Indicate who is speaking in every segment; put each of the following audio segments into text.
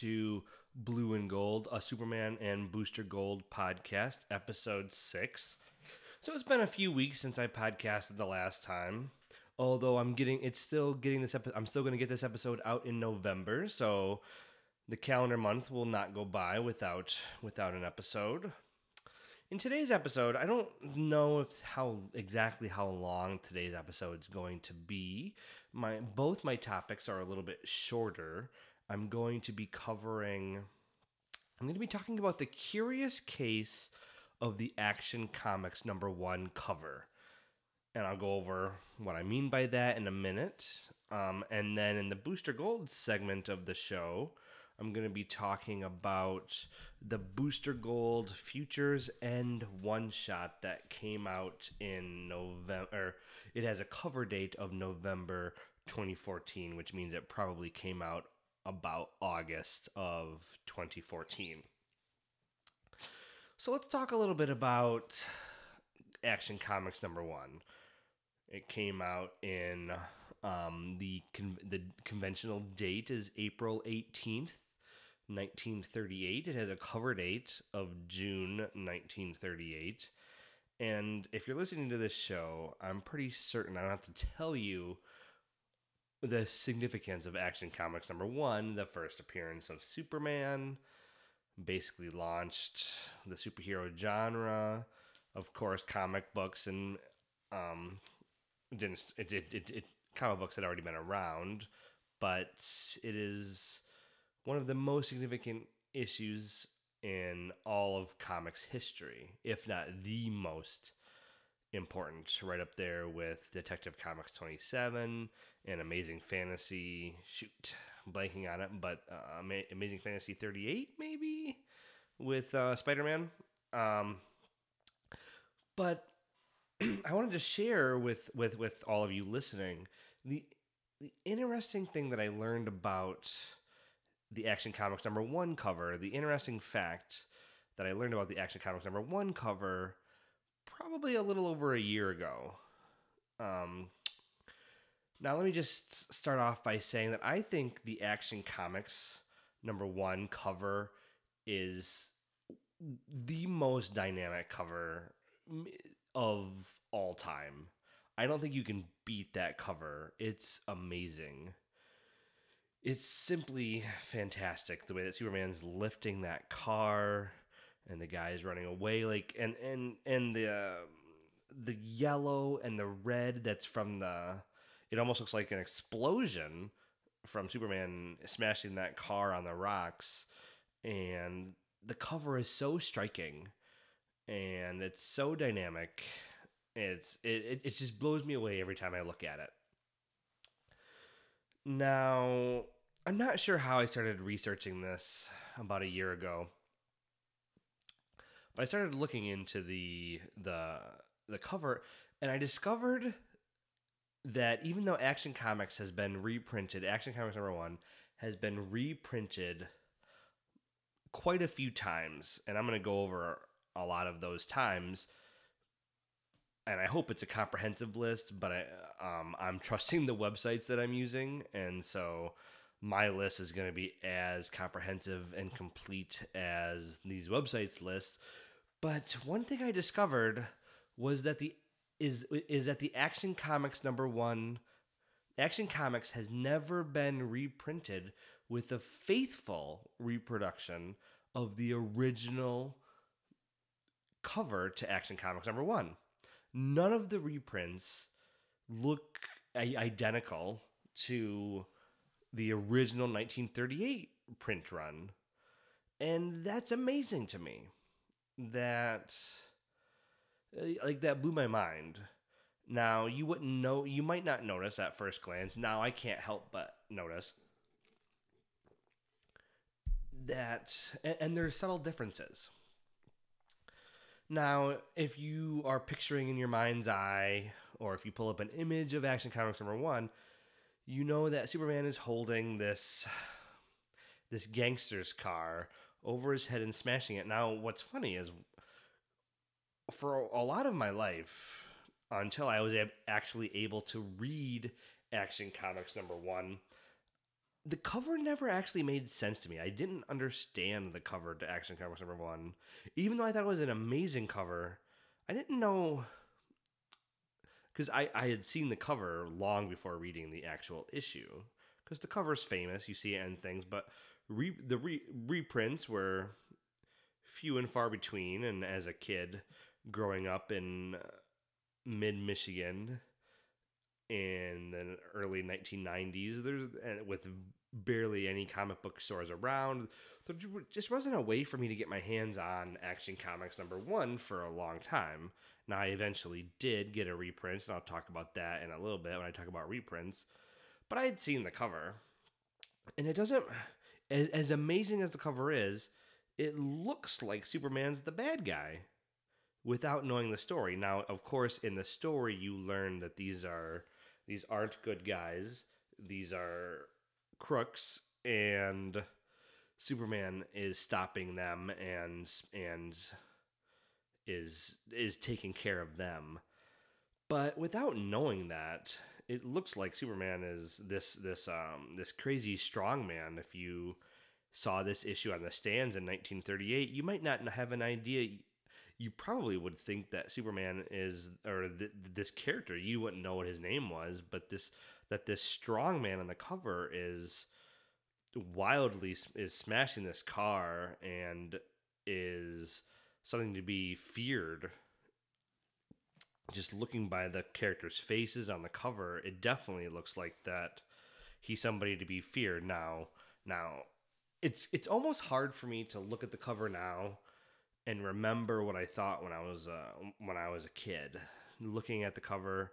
Speaker 1: To Blue and Gold, a Superman and Booster Gold podcast, episode six. So it's been a few weeks since I podcasted the last time. Although I'm getting, it's still getting this. Epi- I'm still going to get this episode out in November, so the calendar month will not go by without without an episode. In today's episode, I don't know if how exactly how long today's episode is going to be. My both my topics are a little bit shorter. I'm going to be covering I'm going to be talking about the curious case of the Action Comics number 1 cover. And I'll go over what I mean by that in a minute. Um, and then in the Booster Gold segment of the show, I'm going to be talking about the Booster Gold Futures End one shot that came out in November. It has a cover date of November 2014, which means it probably came out about August of 2014. So let's talk a little bit about Action Comics number one. It came out in um, the con- the conventional date is April 18th, 1938. It has a cover date of June 1938. And if you're listening to this show, I'm pretty certain I don't have to tell you the significance of Action Comics number one, the first appearance of Superman, basically launched the superhero genre. Of course, comic books and um, didn't it, it, it, it comic books had already been around, but it is one of the most significant issues in all of comics history, if not the most important, right up there with Detective Comics 27 and Amazing Fantasy. Shoot, blanking on it, but uh, Amazing Fantasy 38, maybe, with uh, Spider Man. Um, but I wanted to share with, with, with all of you listening the, the interesting thing that I learned about the Action Comics number one cover, the interesting fact that I learned about the Action Comics number one cover probably a little over a year ago. Um, now, let me just start off by saying that I think the Action Comics number one cover is the most dynamic cover of all time. I don't think you can beat that cover. It's amazing it's simply fantastic the way that Superman's lifting that car and the guy is running away like and and and the uh, the yellow and the red that's from the it almost looks like an explosion from Superman smashing that car on the rocks and the cover is so striking and it's so dynamic. It's it, it, it just blows me away every time I look at it. Now I'm not sure how I started researching this about a year ago, but I started looking into the the the cover, and I discovered that even though Action Comics has been reprinted, Action Comics number one has been reprinted quite a few times, and I'm going to go over a lot of those times. And I hope it's a comprehensive list, but I, um, I'm trusting the websites that I'm using, and so my list is going to be as comprehensive and complete as these websites list. But one thing I discovered was that the is is that the Action Comics number 1 Action Comics has never been reprinted with a faithful reproduction of the original cover to Action Comics number 1. None of the reprints look identical to the original 1938 print run. And that's amazing to me. That uh, like that blew my mind. Now, you wouldn't know you might not notice at first glance. Now I can't help but notice that and, and there's subtle differences. Now, if you are picturing in your mind's eye, or if you pull up an image of Action Comics number one, you know that Superman is holding this this gangster's car over his head and smashing it. Now, what's funny is for a lot of my life, until I was actually able to read Action Comics number one, the cover never actually made sense to me. I didn't understand the cover to Action Comics number one, even though I thought it was an amazing cover. I didn't know because I, I had seen the cover long before reading the actual issue because the cover is famous you see it and things but re, the re, reprints were few and far between and as a kid growing up in uh, mid michigan in the early 1990s there's and with barely any comic book stores around there just wasn't a way for me to get my hands on action comics number one for a long time. Now i eventually did get a reprint and i'll talk about that in a little bit when i talk about reprints but i had seen the cover and it doesn't as, as amazing as the cover is it looks like superman's the bad guy without knowing the story now of course in the story you learn that these are these aren't good guys. These are crooks, and Superman is stopping them and and is is taking care of them. But without knowing that, it looks like Superman is this this um this crazy strong man. If you saw this issue on the stands in 1938, you might not have an idea you probably would think that Superman is or th- this character you wouldn't know what his name was, but this that this strong man on the cover is wildly is smashing this car and is something to be feared. Just looking by the characters' faces on the cover, it definitely looks like that he's somebody to be feared. Now, now, it's it's almost hard for me to look at the cover now and remember what I thought when I was uh, when I was a kid, looking at the cover,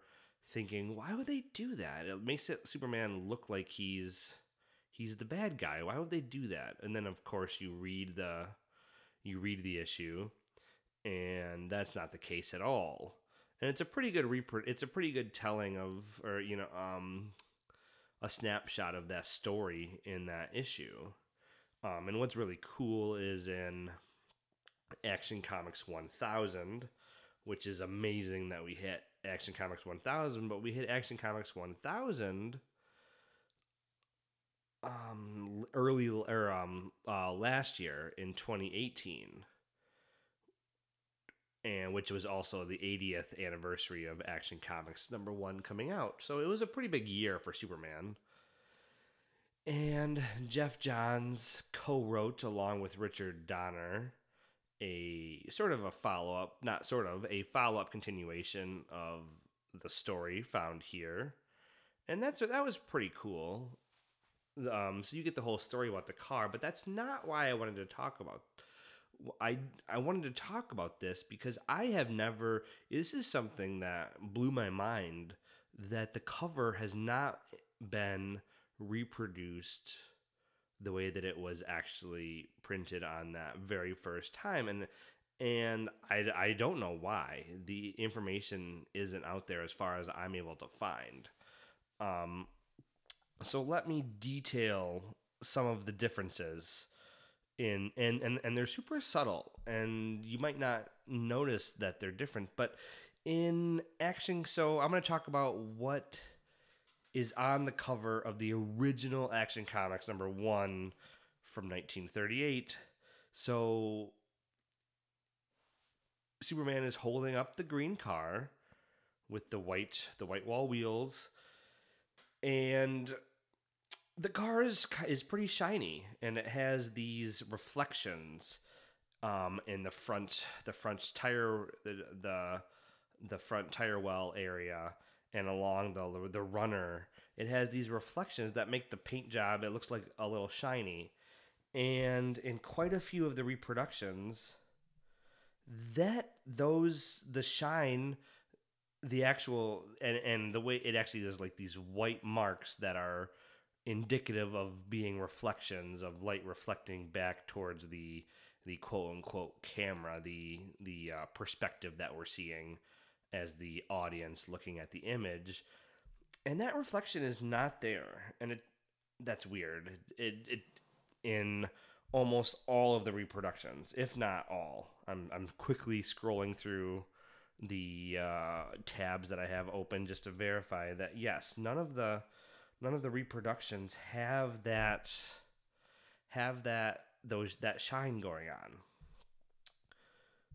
Speaker 1: thinking, why would they do that? It makes it Superman look like he's he's the bad guy. Why would they do that? And then of course you read the you read the issue, and that's not the case at all. And it's a pretty good reprint. It's a pretty good telling of, or you know, um, a snapshot of that story in that issue. Um, and what's really cool is in Action Comics 1000, which is amazing that we hit Action Comics 1000, but we hit Action Comics 1000 um early or um uh last year in 2018 and which was also the 80th anniversary of Action Comics number 1 coming out. So it was a pretty big year for Superman. And Geoff Johns co-wrote along with Richard Donner a sort of a follow up, not sort of, a follow up continuation of the story found here. And that's that was pretty cool. Um, so you get the whole story about the car, but that's not why I wanted to talk about. I I wanted to talk about this because I have never. This is something that blew my mind that the cover has not been reproduced the way that it was actually printed on that very first time and and I, I don't know why the information isn't out there as far as I'm able to find. Um, so let me detail some of the differences in and, and and they're super subtle and you might not notice that they're different but in action so i'm going to talk about what is on the cover of the original Action Comics number one from 1938. So Superman is holding up the green car with the white the white wall wheels, and the car is is pretty shiny, and it has these reflections um, in the front the front tire the the the front tire well area and along the the runner. It has these reflections that make the paint job. It looks like a little shiny, and in quite a few of the reproductions, that those the shine, the actual and and the way it actually does like these white marks that are indicative of being reflections of light reflecting back towards the the quote unquote camera, the the uh, perspective that we're seeing as the audience looking at the image. And that reflection is not there. And it that's weird. It it in almost all of the reproductions if not all i'm i'm quickly scrolling through the uh, tabs that i have open just to verify that yes none of the none of the reproductions have that have that those that shine going on.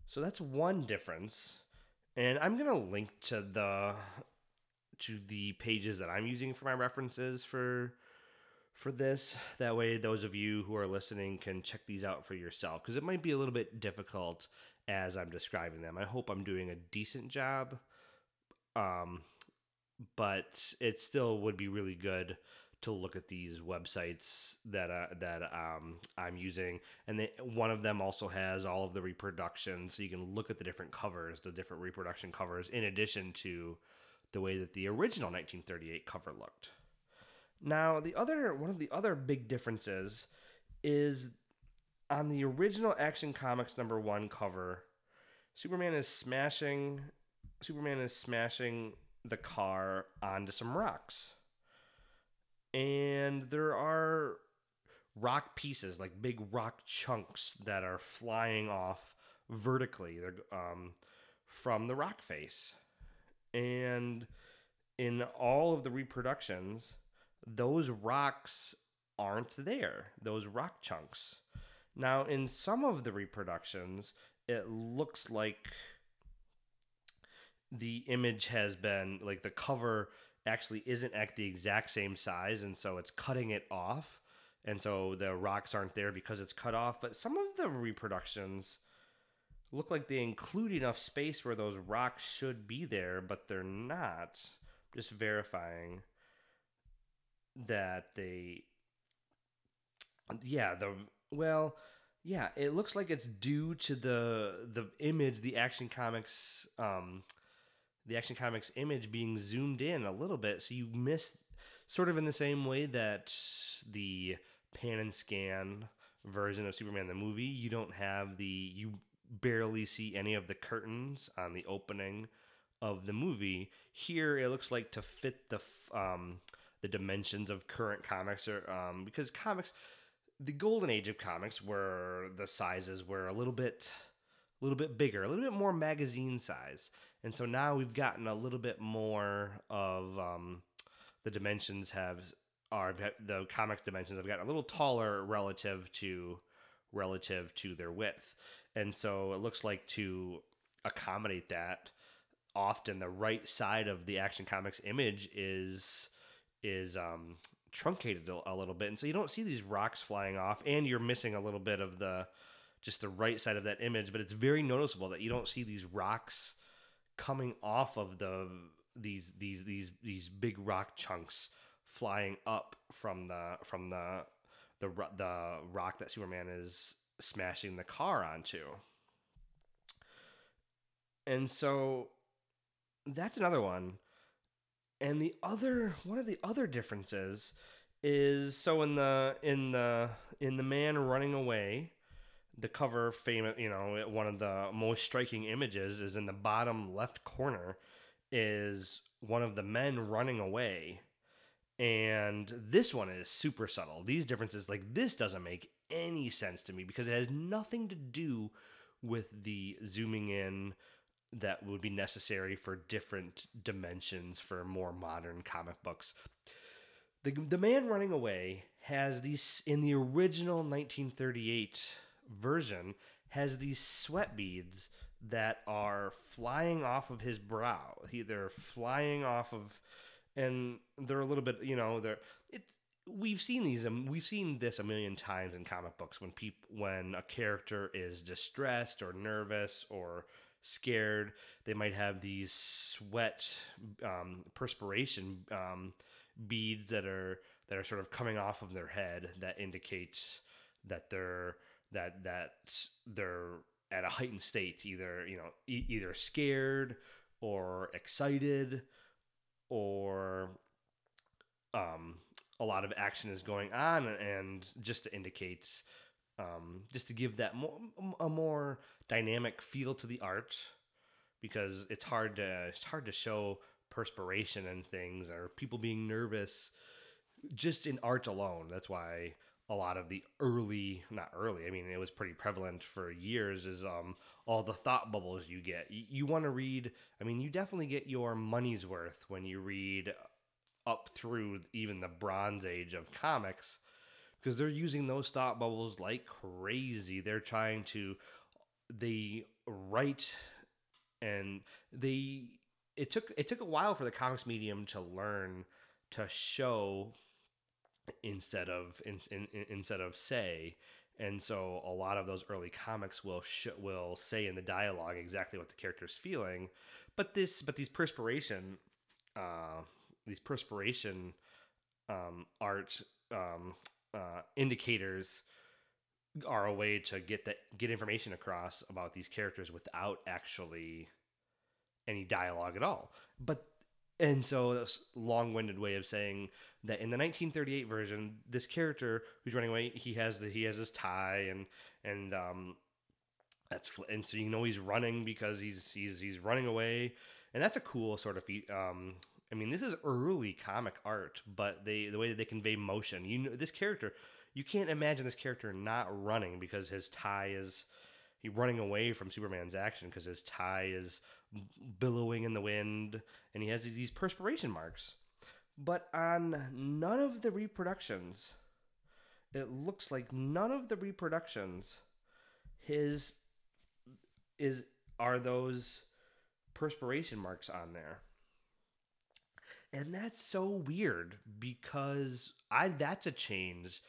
Speaker 1: So that's one difference. And I'm going to link to the to the pages that I'm using for my references for for this. That way those of you who are listening can check these out for yourself because it might be a little bit difficult as I'm describing them. I hope I'm doing a decent job. Um but it still would be really good to look at these websites that uh, that um, I'm using, and they, one of them also has all of the reproductions, so you can look at the different covers, the different reproduction covers, in addition to the way that the original 1938 cover looked. Now, the other one of the other big differences is on the original Action Comics number one cover, Superman is smashing Superman is smashing the car onto some rocks. And there are rock pieces, like big rock chunks that are flying off vertically um, from the rock face. And in all of the reproductions, those rocks aren't there, those rock chunks. Now, in some of the reproductions, it looks like the image has been like the cover actually isn't at the exact same size and so it's cutting it off and so the rocks aren't there because it's cut off but some of the reproductions look like they include enough space where those rocks should be there but they're not. Just verifying that they yeah the well yeah it looks like it's due to the the image the action comics um the Action Comics image being zoomed in a little bit, so you miss sort of in the same way that the pan and scan version of Superman the movie, you don't have the you barely see any of the curtains on the opening of the movie. Here, it looks like to fit the um, the dimensions of current comics, or um, because comics, the golden age of comics, where the sizes were a little bit, a little bit bigger, a little bit more magazine size, and so now we've gotten a little bit more of um, the dimensions have are the comic dimensions have gotten a little taller relative to relative to their width, and so it looks like to accommodate that, often the right side of the Action Comics image is is um, truncated a, a little bit, and so you don't see these rocks flying off, and you're missing a little bit of the just the right side of that image. But it's very noticeable that you don't see these rocks coming off of the these these these these big rock chunks flying up from the from the the the rock that Superman is smashing the car onto. And so that's another one. And the other one of the other differences is so in the in the in the man running away the cover famous you know one of the most striking images is in the bottom left corner is one of the men running away. And this one is super subtle. These differences like this doesn't make any sense to me because it has nothing to do with the zooming in that would be necessary for different dimensions for more modern comic books. The, the man running away has these in the original 1938 version has these sweat beads that are flying off of his brow. He, they're flying off of, and they're a little bit, you know, they're it. We've seen these, um, we've seen this a million times in comic books when people, when a character is distressed or nervous or scared, they might have these sweat, um, perspiration um, beads that are that are sort of coming off of their head that indicates that they're that that they're at a heightened state, either you know e- either scared or excited or um, a lot of action is going on, and just to indicate, um, just to give that more a more dynamic feel to the art, because it's hard to it's hard to show perspiration and things or people being nervous just in art alone. That's why a lot of the early not early i mean it was pretty prevalent for years is um all the thought bubbles you get you, you want to read i mean you definitely get your money's worth when you read up through even the Bronze Age of comics because they're using those thought bubbles like crazy. They're trying to they write and they it took it took a while for the comics medium to learn to show instead of in, in, instead of say and so a lot of those early comics will sh- will say in the dialogue exactly what the character is feeling but this but these perspiration uh, these perspiration um, art um, uh, indicators are a way to get that get information across about these characters without actually any dialogue at all. But and so this long-winded way of saying that in the 1938 version, this character who's running away, he has the he has his tie and and um that's and so you know he's running because he's he's he's running away, and that's a cool sort of. Um, I mean, this is early comic art, but they the way that they convey motion. You know, this character, you can't imagine this character not running because his tie is he running away from Superman's action because his tie is billowing in the wind and he has these perspiration marks. But on none of the reproductions, it looks like none of the reproductions, his is are those perspiration marks on there. And that's so weird because I that's a change.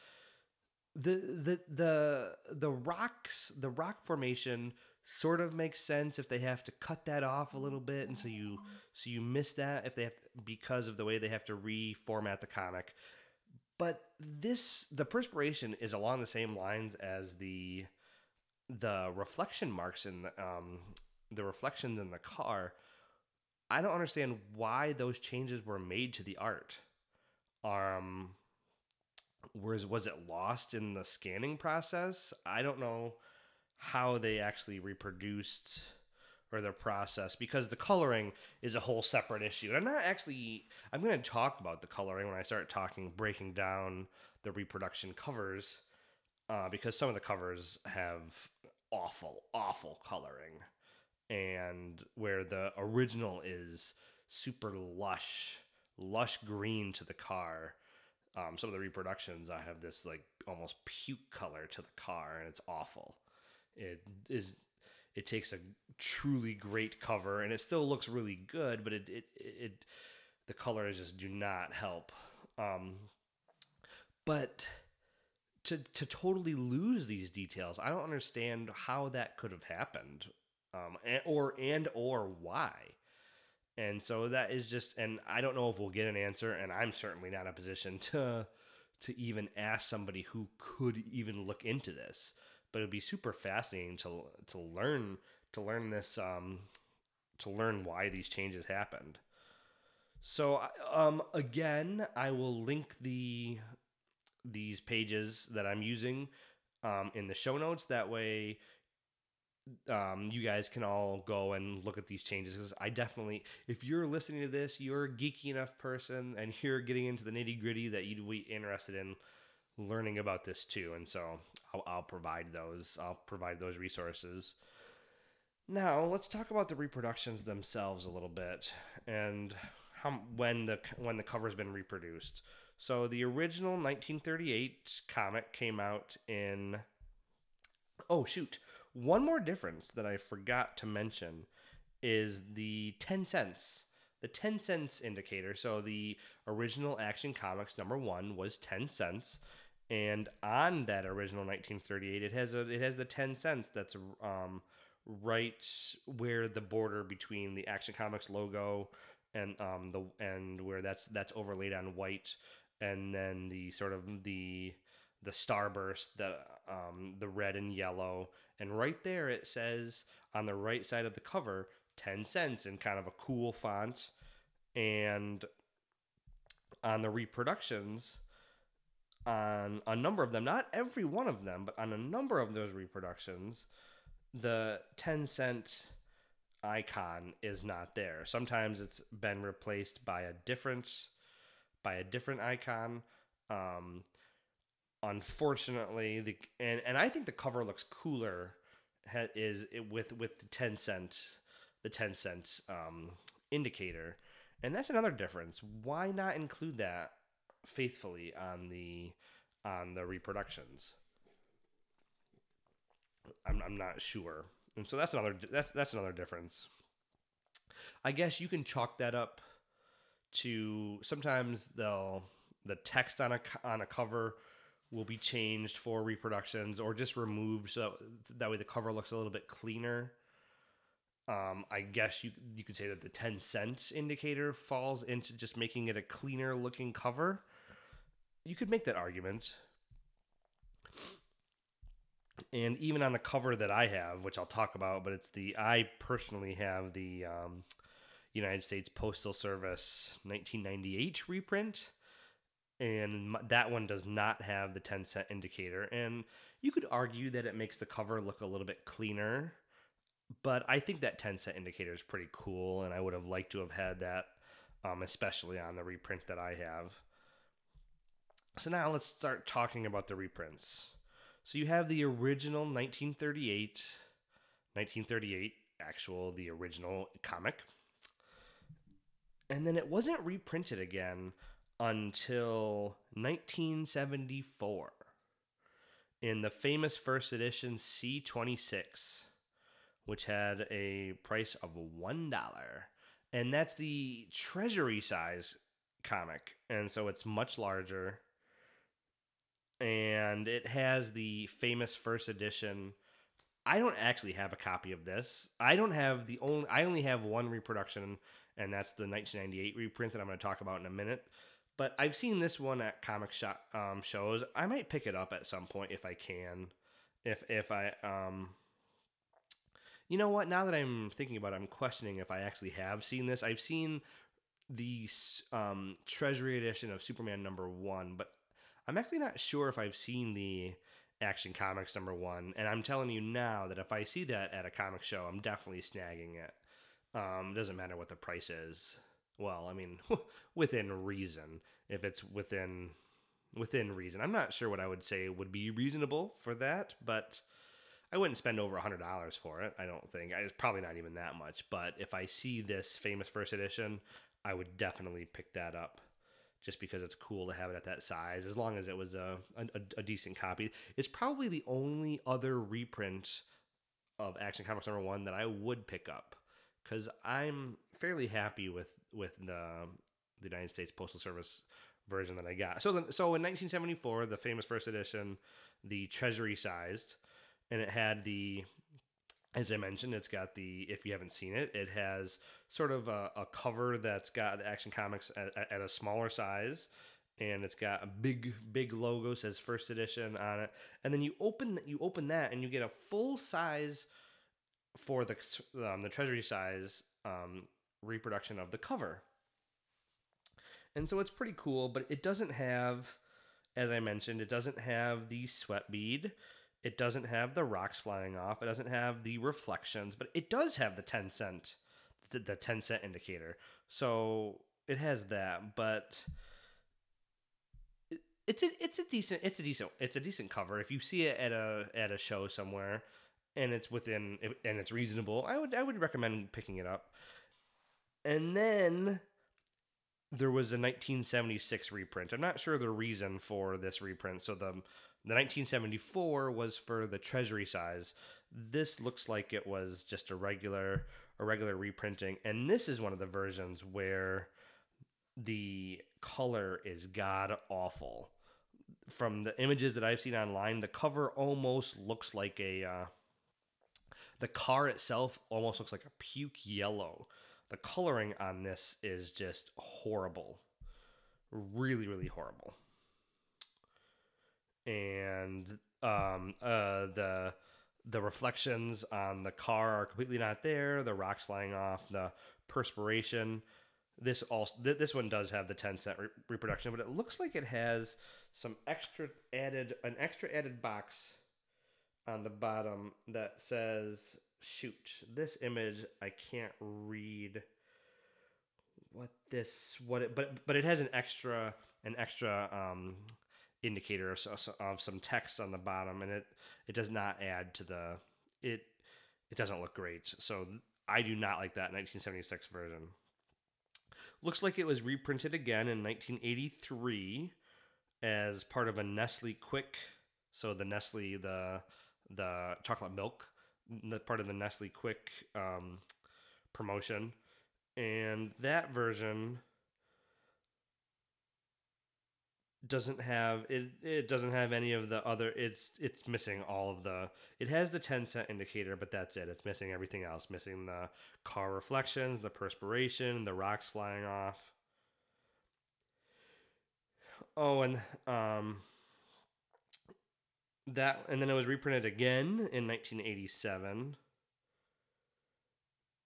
Speaker 1: The the the the rocks the rock formation sort of makes sense if they have to cut that off a little bit and so you so you miss that if they have to, because of the way they have to reformat the comic. But this the perspiration is along the same lines as the the reflection marks in the um the reflections in the car. I don't understand why those changes were made to the art. Um was was it lost in the scanning process? I don't know how they actually reproduced or their process because the coloring is a whole separate issue. And I'm not actually I'm going to talk about the coloring when I start talking breaking down the reproduction covers uh, because some of the covers have awful awful coloring and where the original is super lush lush green to the car um, some of the reproductions I have this like almost puke color to the car and it's awful it is it takes a truly great cover and it still looks really good, but it it, it the colors just do not help. Um, but to to totally lose these details, I don't understand how that could have happened, um, and, or and or why. And so that is just, and I don't know if we'll get an answer, and I'm certainly not in a position to to even ask somebody who could even look into this but it'd be super fascinating to to learn to learn this um, to learn why these changes happened. So um, again, I will link the these pages that I'm using um, in the show notes. That way, um, you guys can all go and look at these changes. Because I definitely, if you're listening to this, you're a geeky enough person and you're getting into the nitty gritty that you'd be interested in learning about this too. And so I'll, I'll provide those. I'll provide those resources. Now let's talk about the reproductions themselves a little bit and how when the when the cover's been reproduced. So the original 1938 comic came out in. Oh shoot! One more difference that I forgot to mention is the 10 cents. The 10 cents indicator. So the original Action Comics number one was 10 cents and on that original 1938 it has a it has the 10 cents that's um, right where the border between the action comics logo and um the and where that's that's overlaid on white and then the sort of the the starburst the um the red and yellow. And right there it says on the right side of the cover 10 cents in kind of a cool font. And on the reproductions on a number of them, not every one of them, but on a number of those reproductions, the 10 cent icon is not there. Sometimes it's been replaced by a different by a different icon. Um, unfortunately, the and and I think the cover looks cooler is with with the 10 cent the 10 cent um, indicator And that's another difference. Why not include that faithfully on the on the reproductions? I'm I'm not sure. And so that's another that's that's another difference. I guess you can chalk that up to sometimes they'll the text on a on a cover will be changed for reproductions or just removed so that way the cover looks a little bit cleaner. Um, I guess you you could say that the 10 cents indicator falls into just making it a cleaner looking cover. You could make that argument. And even on the cover that I have, which I'll talk about, but it's the I personally have the um, United States Postal Service 1998 reprint. And that one does not have the 10 cent indicator. And you could argue that it makes the cover look a little bit cleaner but i think that 10 cent indicator is pretty cool. And i would have liked to have had that um, especially on the reprint that i have so now let's start talking about the reprints so you have the original 1938 1938 actual the original comic and then it wasn't reprinted again until 1974 in the famous first edition C26, which had a price of $1. And that's the treasury size comic. And so it's much larger. And it has the famous first edition. I don't actually have a copy of this. I don't have the only I only have one reproduction and that's the 1998 reprint that I'm going to talk about in a minute. But I've seen this one at comic shop um, shows. I might pick it up at some point if I can. If if I um you know what? Now that I'm thinking about it, I'm questioning if I actually have seen this. I've seen the um, Treasury edition of Superman number one, but I'm actually not sure if I've seen the Action Comics number one. And I'm telling you now that if I see that at a comic show, I'm definitely snagging it. Um, doesn't matter what the price is well, I mean, within reason. If it's within within reason, I'm not sure what I would say would be reasonable for that, but I wouldn't spend over a hundred dollars for it. I don't think. It's probably not even that much. But if I see this famous first edition, I would definitely pick that up, just because it's cool to have it at that size. As long as it was a a, a decent copy, it's probably the only other reprint of Action Comics number one that I would pick up because I'm fairly happy with with the the United States Postal Service version that I got. So the, so in 1974, the famous first edition, the Treasury sized, and it had the as I mentioned, it's got the if you haven't seen it, it has sort of a, a cover that's got Action Comics at, at, a smaller size, and it's got a big big logo says first edition on it, and then you open you open that and you get a full size for the um, the Treasury size um, reproduction of the cover. And so it's pretty cool, but it doesn't have, as I mentioned, it doesn't have the sweat bead. It doesn't have the rocks flying off. It doesn't have the reflections, but it does have the 10 cent, the, the 10 cent indicator. So it has that, but it's a it's a decent it's a decent it's a decent cover. If you see it at a at a show somewhere and it's within and it's reasonable, I would I would recommend picking it up. And then there was a 1976 reprint. I'm not sure the reason for this reprint. So the the 1974 was for the treasury size. This looks like it was just a regular a regular reprinting and this is one of the versions where the color is god awful. From the images that I've seen online, the cover almost looks like a uh, the car itself almost looks like a puke yellow the coloring on this is just horrible. Really, really horrible. And um, uh, the the reflections on the car are completely not there. The rocks flying off, the perspiration. This also this one does have the 10 cent re- reproduction, but it looks like it has some extra added an extra added box on the bottom that says shoot, this image I can't read what this what it but but it has an extra an extra um indicator of, some text on the bottom and it it does not add to the it it doesn't look great so i do not like that 1976 version looks like it was reprinted again in 1983 as part of a Nestle Quik. So the Nestle, the the chocolate milk, the part of the Nestle Quik um, promotion, and that version doesn't have it it doesn't have any of the other it's it's missing all of the it has the 10 cent indicator but that's it. It's missing everything else. Missing the car reflections the perspiration the rocks flying off. Oh and um that and then it was reprinted again in 1987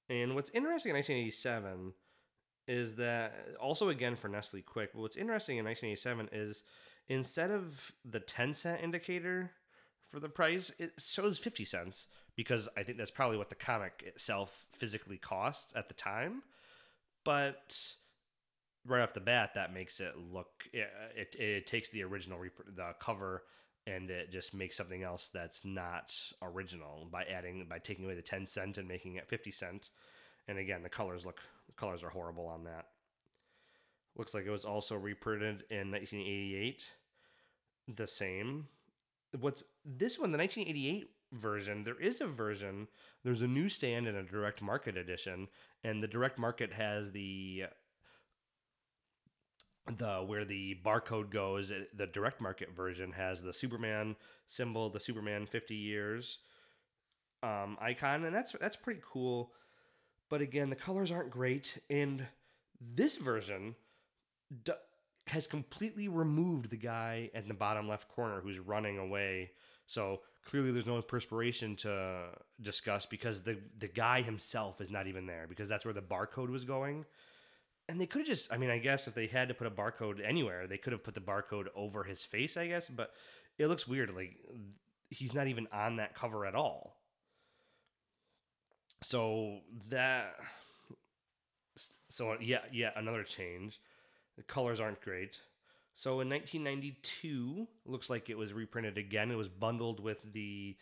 Speaker 1: and what's interesting in 1987 is that also again for Nestle Quik. What's interesting in 1987 is instead of the 10 cent indicator for the price, it shows 50 cents because I think that's probably what the comic itself physically cost at the time. But right off the bat, that makes it look it, it, it takes the original rep- the cover and it just makes something else that's not original by adding by taking away the 10 cent and making it 50 cent and again the colors look colors are horrible on that. Looks like it was also reprinted in 1988. The same. What's this one, the 1988 version, there is a version, there's a newsstand and a direct market edition, and the direct market has the the where the barcode goes the direct market version has the superman symbol the superman 50 years um, icon and that's that's pretty cool but again, the colors aren't great. And this version d- has completely removed the guy at the bottom left corner who's running away. So clearly, there's no perspiration to discuss because the the guy himself is not even there because that's where the barcode was going. And they could have just, I mean, I guess if they had to put a barcode anywhere, they could have put the barcode over his face, I guess. But it looks weird. Like he's not even on that cover at all so that so yeah yeah another change. The colors aren't great. So in 1992 looks like it was reprinted again. It was bundled with the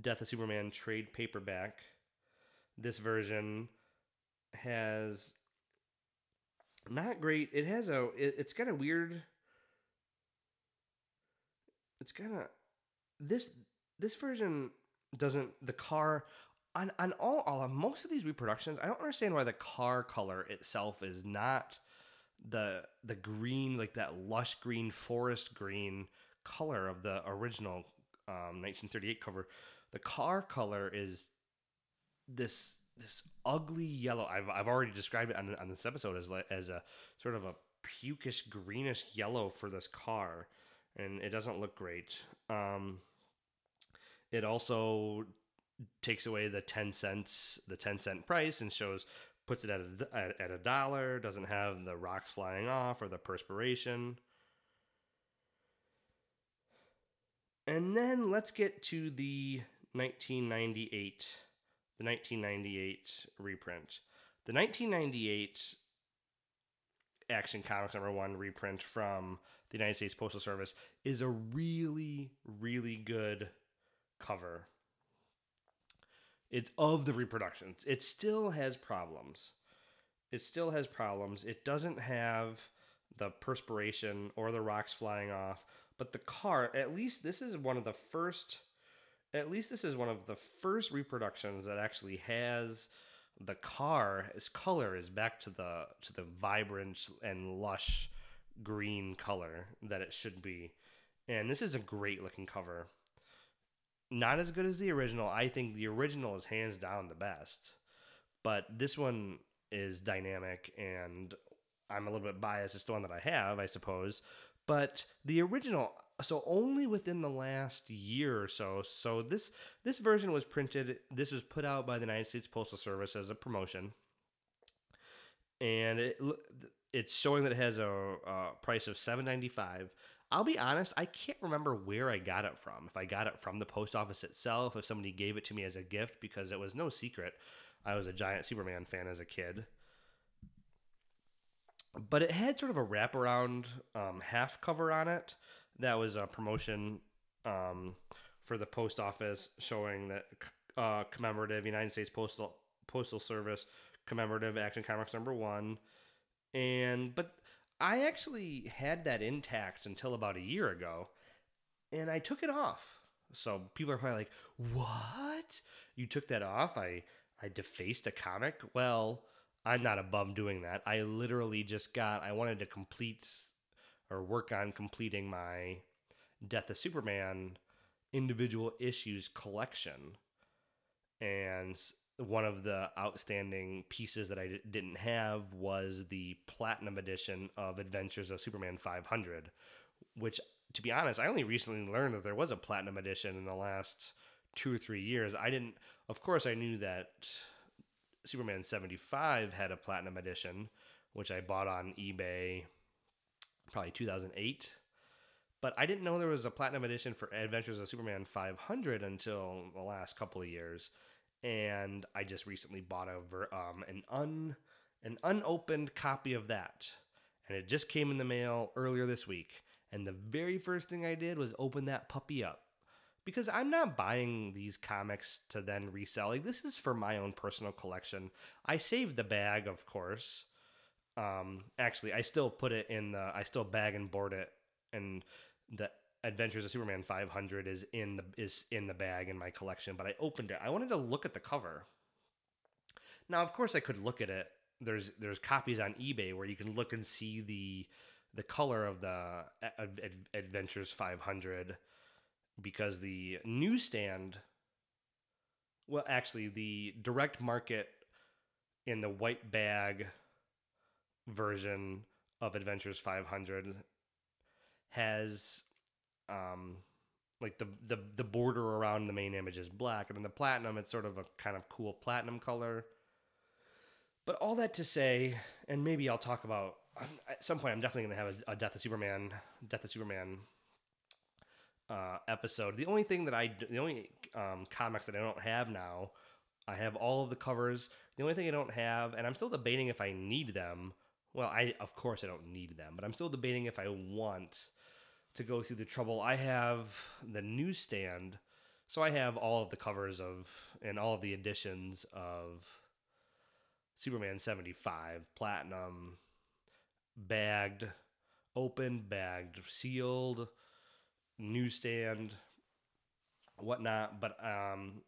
Speaker 1: death of superman trade paperback. This version has not great it has a it, it's got a weird it's kind of this this version doesn't the car on on all, all most of these reproductions, I don't understand why the car color itself is not the the green like that lush green forest green color of the original um, 1938 cover. The car color is this this ugly yellow. I've I've already described it on, on this episode as as a sort of a pukish greenish yellow for this car, and it doesn't look great. Um, it also takes away the 10 cents the 10 cent price and shows puts it at a, at, a dollar doesn't have the rocks flying off or the perspiration. And then let's get to the 1998 the 1998 reprint. The 1998 action comics number one reprint from the united states postal service is a really really good cover it's of the reproductions. It still has problems. It still has problems. It doesn't have the perspiration or the rocks flying off, but the car, at least this is one of the first at least this is one of the first reproductions that actually has the car its color is back to the to the vibrant and lush green color that it should be. And this is a great looking cover not as good as the original. I think the original is hands down the best, but this one is dynamic, and I'm a little bit biased. It's the one that I have, I suppose. But the original, so only within the last year or so. So this this version was printed. This was put out by the United States Postal Service as a promotion, and it it's showing that it has a, a price of seven ninety five. I'll be honest, I can't remember where I got it from. If I got it from the post office itself, if somebody gave it to me as a gift, because it was no secret. I was a giant Superman fan as a kid. But it had sort of a wraparound um, half cover on it. That was a promotion um, for the post office showing that uh, commemorative United States Postal Postal Service commemorative Action Comics number one And but I actually had that intact until about a year ago, and I took it off. So people are probably like, "What? You took that off?" I I defaced a comic. Well, I'm not a bum doing that. I literally just got. I wanted to complete or work on completing my Death of Superman individual issues collection, and one of the outstanding pieces that I d- didn't have was the platinum edition of Adventures of Superman 500, which, to be honest, I only recently learned that there was a platinum edition in the last two or three years. I didn't, of course, I knew that Superman 75 had a platinum edition, which I bought on eBay probably 2008. But I didn't know there was a platinum edition for Adventures of Superman 500 until the last couple of years and I just recently bought over um, an un an unopened copy of that, and it just came in the mail earlier this week. And the very first thing I did was open that puppy up because I'm not buying these comics to then resell. Like, this is for my own personal collection. I saved the bag, of course. Um, actually, I still put it in the. I still bag and board it, and the Adventures of Superman 500 is in the is in the bag in my collection, but I opened it. I wanted to look at the cover. Now, of course, I could look at it. There's there's copies on eBay where you can look and see the the color of the uh, Adventures 500 because the newsstand well actually the direct market in the white bag version of Adventures 500 has um, like the, the the border around the main image is black, and then the platinum it's sort of a kind of cool platinum color. But all that to say, and maybe I'll talk about at some point. I'm definitely going to have a, a, Death of Superman, Death of Superman uh, episode. The only thing that I, the only um, comics that I don't have now, I have all of the covers. The only thing I don't have, and I'm still debating if I need them. Well, I of course I don't need them, but I'm still debating if I want to go through the trouble. I have the newsstand, so I have all of the covers of and all of the editions of Superman 75, platinum, bagged, open, bagged, sealed, newsstand, whatnot. But um,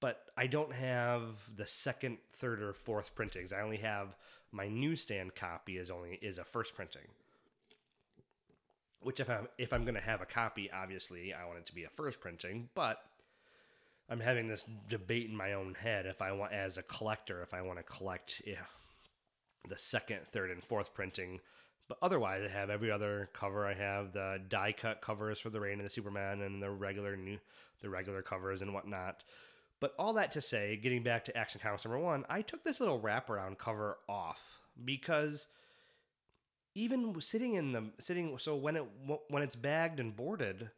Speaker 1: but I don't have the second, third, or fourth printings. I only have my newsstand copy is only is a first printing which if I'm if I'm going to have a copy, obviously I want it to be a first printing, but I'm having this debate in my own head if I want as a collector if I want to collect yeah, the second, third, and fourth printing. But otherwise, I have every other cover. I have the die cut covers for the Reign of the Superman and the regular new the regular covers and whatnot. But all that to say, getting back to Action Comics number one, I took this little wraparound cover off because even sitting in the sitting so when it when it's bagged and boarded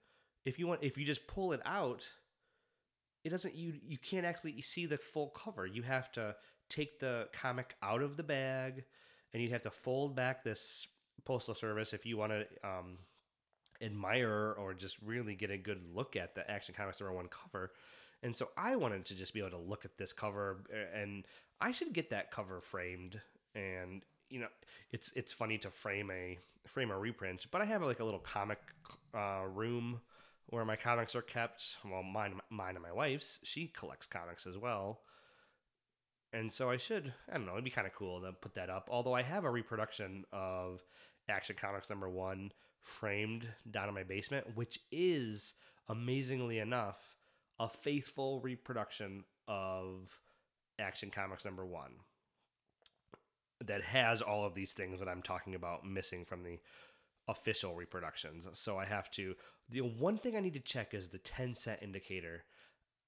Speaker 1: if you want if you just pull it out it doesn't you you can't actually see the full cover. You have to take the comic out of the bag and you have to fold back this postal service if you want to um, admire or just really get a good look at the action comics number one cover. And so i wanted to just be able to look at this cover and i should get that cover framed and you know, it's it's funny to frame a frame a reprint, but I have like a little comic uh, room where my comics are kept. Well, mine, mine and my wife's. She collects comics as well, and so I should. I don't know. It'd be kind of cool to put that up. Although I have a reproduction of Action Comics number one framed down in my basement, which is amazingly enough a faithful reproduction of Action Comics number one that has all of these things that I'm talking about missing from the official reproductions. So I have to the one thing I need to check is the 10 cent indicator.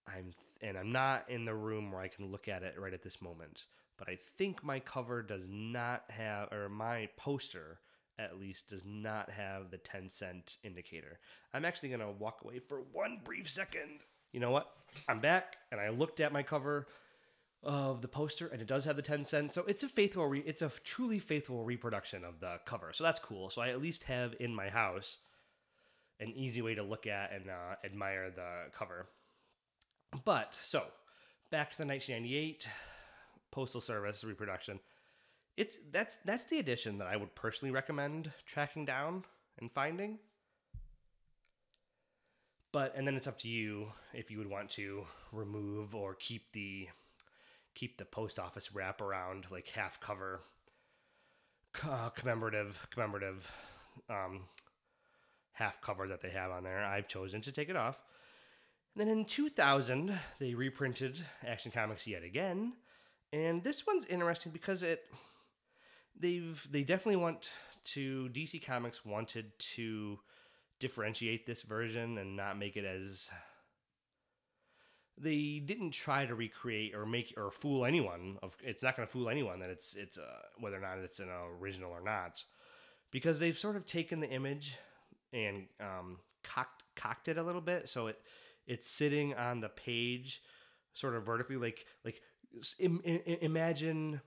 Speaker 1: I'm and I'm not in the room where I can look at it right at this moment, but I think my cover does not have or my poster at least does not have the 10 cent indicator. I'm actually going to walk away for one brief second. You know what? I'm back and I looked at my cover of the poster, and it does have the ten cents. So it's a faithful, re- it's a truly faithful reproduction of the cover. So that's cool. So I at least have in my house an easy way to look at and uh, admire the cover. But so back to the 1998 Postal Service reproduction. it's that's that's the edition that I would personally recommend tracking down and finding. But and then it's up to you if you would want to remove or keep the keep the post office wrap around like half cover uh, commemorative commemorative um, half cover that they have on there. I've chosen to take it off. And then in 2000, they reprinted Action Comics yet again, and this one's interesting because it they've they definitely want to DC Comics wanted to differentiate this version and not make it as they didn't try to recreate or make or fool anyone of it's not going to fool anyone that it's it's uh, whether or not it's an original or not because they've sort of taken the image and um, cocked cocked it a little bit so it it's sitting on the page sort of vertically like like Im- imagine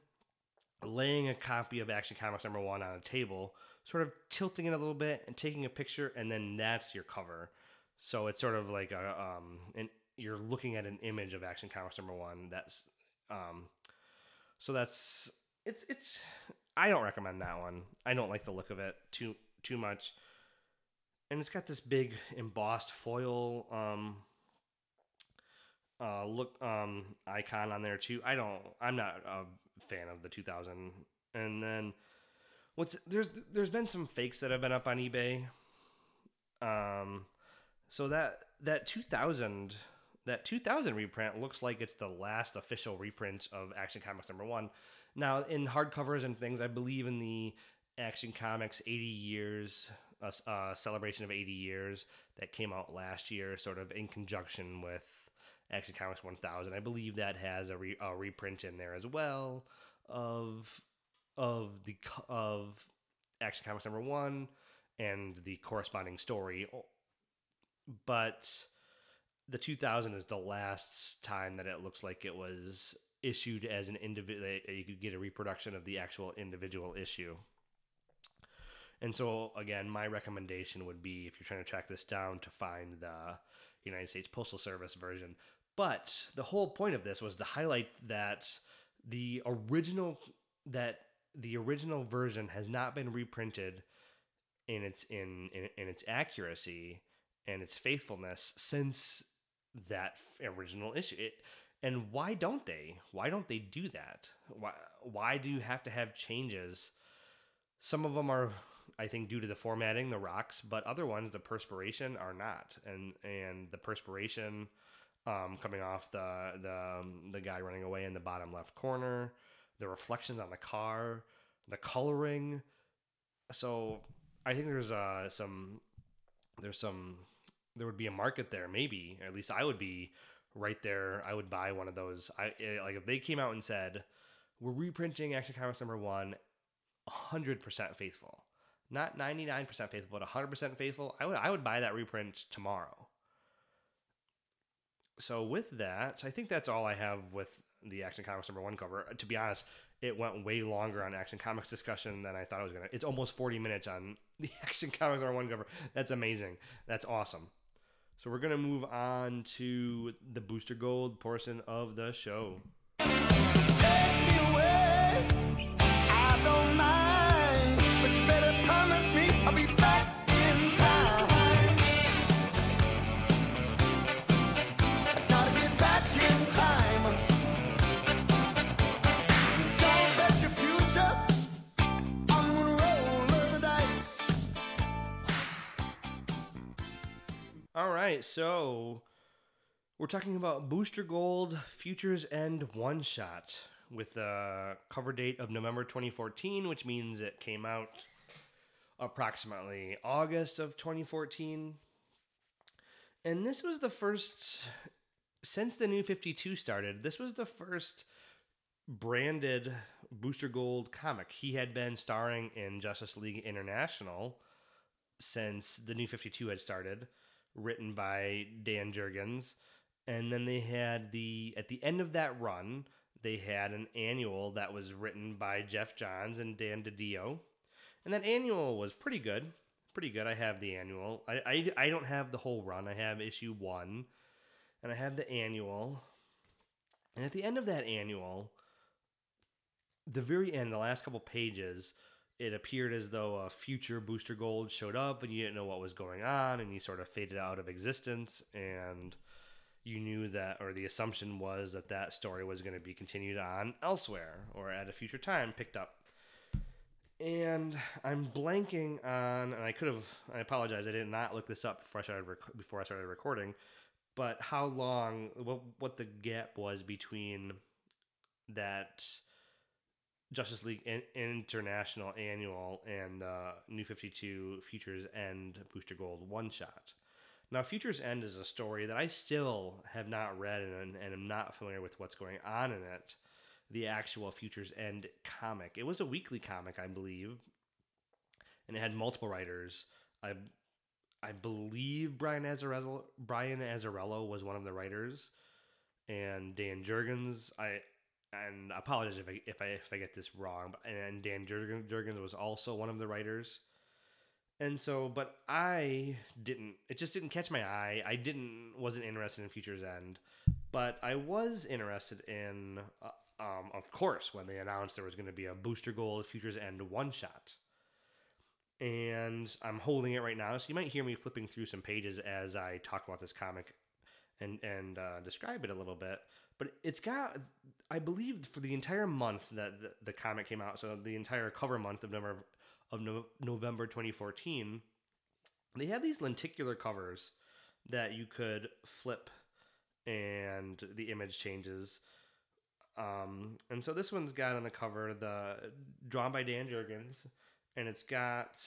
Speaker 1: laying a copy of Action Comics number one on a table, sort of tilting it a little bit and taking a picture, and then that's your cover. So it's sort of like a um, and you're looking at an image of Action Comics number one. That's um, so that's it's it's. I don't recommend that one. I don't like the look of it too too much, and it's got this big embossed foil um uh, look um, icon on there too. I don't. I'm not a fan of the 2000. And then what's there's there's been some fakes that have been up on eBay. Um, so that that 2000 that 2000 reprint looks like it's the last official reprint of Action Comics number one. Now in hardcovers and things, I believe in the Action Comics 80 years uh, uh, celebration of 80 years that came out last year, sort of in conjunction with Action Comics 1000. I believe that has a, re, a reprint in there as well of of the of Action Comics number 1 and the corresponding story. But the 2000 is the last time that it looks like it was issued as an individual you could get a reproduction of the actual individual issue. And so again, my recommendation would be if you're trying to track this down to find the United States Postal Service version. But the whole point of this was to highlight that the original that the original version has not been reprinted in its in, in, in its accuracy and its faithfulness since that original issue. It, and why don't they? Why don't they do that? Why why do you have to have changes? Some of them are I think due to the formatting, the rocks, but other ones, the perspiration are not, and and the perspiration um, coming off the the um, the guy running away in the bottom left corner, the reflections on the car, the coloring. So I think there's uh, some there's some there would be a market there maybe at least I would be right there I would buy one of those I eh, like if they came out and said we're reprinting Action Comics number 1 100% faithful not 99% faithful, but 100% faithful, I would I would buy that reprint tomorrow. So with that, I think that's all I have with the Action Comics number 1 cover. To be honest, it went way longer on Action Comics discussion than I thought it was to. It's almost 40 minutes on the Action Comics number 1 cover. That's amazing. That's awesome. So we're to move on to the Booster Gold portion of the show. All right, so we're talking about Booster Gold Futures End One Shot with a cover date of November 2014, which means it came out approximately August of 2014. And this was the first, since the new 52 started, this was the first branded Booster Gold comic. He had been starring in Justice League International since the new 52 had started written by Dan Jurgens. And then they had the, at the end of that run, they had an annual that was written by Geoff Johns and Dan DiDio. And that annual was pretty good. Pretty good. I have the annual. I, I, I don't have the whole run. I have issue one. And I have the annual. And at the end of that annual, the very end, the last couple pages, it appeared as though a future Booster Gold showed up, and you didn't know what was going on, and he sort of faded out of existence, and you knew that, or the assumption was that that story was going to be continued on elsewhere or at a future time, picked up. And I'm blanking on, and I could have. I apologize. I did not look this up before I started rec- before I started recording. But how long? What what the gap was between that Justice League International Annual and uh, New 52 Futures End Booster Gold one shot. Now, Futures End is a story that I still have not read and, and am not familiar with what's going on in it. The actual Futures End comic. It was a weekly comic, I believe, and it had multiple writers. I I believe Brian Brian Azzarello was one of the writers, and Dan Jurgens. I and I apologize if I if I if I get this wrong, but and Dan Jurgens, was also one of the writers. And so, but I didn't. It just didn't catch my eye. I didn't wasn't interested in Futures End, but I was interested in, uh, um, of course, when they announced there was going to be a Booster Gold Futures End one shot. And I'm holding it right now, so you might hear me flipping through some pages as I talk about this comic and and uh, describe it a little bit. But it's got, I believe, for the entire month that the, the comic came out, so the entire cover month of November of no- November 2014, they had these lenticular covers that you could flip and the image changes. Um, and so this one's got on the cover the drawn by Dan Jurgens, and it's got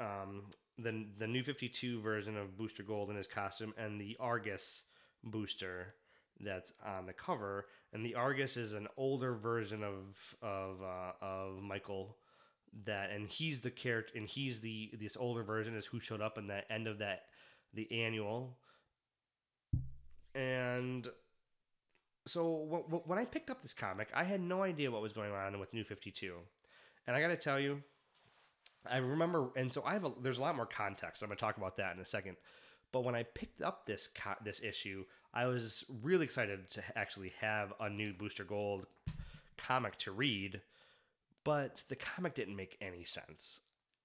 Speaker 1: um, the the new 52 version of Booster Gold in his costume and the Argus booster that's on the cover. And the Argus is an older version of of uh, of Michael that and he's the character and he's the this older version is who showed up in that end of that the annual and so when i picked up this comic i had no idea what was going on with new 52 and i gotta tell you i remember and so i have a there's a lot more context i'm gonna talk about that in a second but when i picked up this co- this issue i was really excited to actually have a new booster gold comic to read but the comic didn't make any sense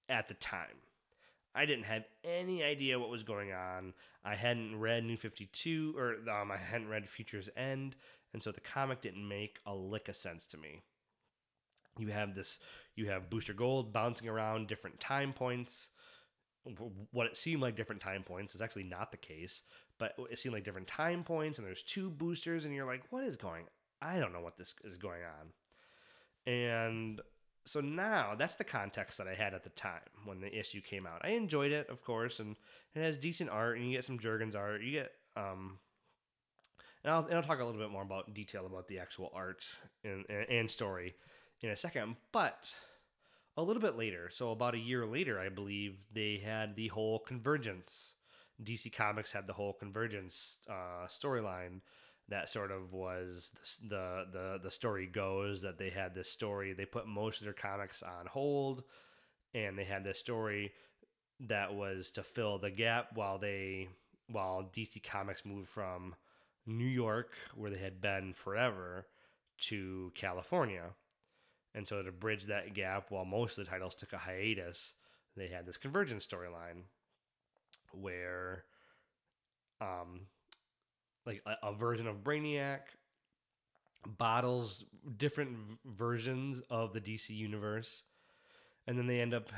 Speaker 1: at the time. I didn't have any idea what was going on. I hadn't read New 52 or um, I hadn't read Futures End, and so the comic didn't make a lick of sense to me. You have this you have Booster Gold bouncing around different time points. What it seemed like different time points is actually not the case, but it seemed like different time points and there's two boosters and you're like, "What is going? I don't know what this is going on." And so now that's the context that I had at the time when the issue came out. I enjoyed it, of course, and it has decent art, and you get some Jurgens art. You get, um, and I'll, and I'll talk a little bit more about detail about the actual art and, and story in a second. But a little bit later, so about a year later, I believe they had the whole convergence. DC Comics had the whole convergence uh, storyline that sort of was the the the story goes that they had this story they put most of their comics on hold and they had this story that was to fill the gap while they while DC Comics moved from New York where they had been forever to California. And so to bridge that gap while most of the titles took a hiatus, they had this convergence storyline where um like a, a version of Brainiac, bottles different versions of the DC universe, and then they end up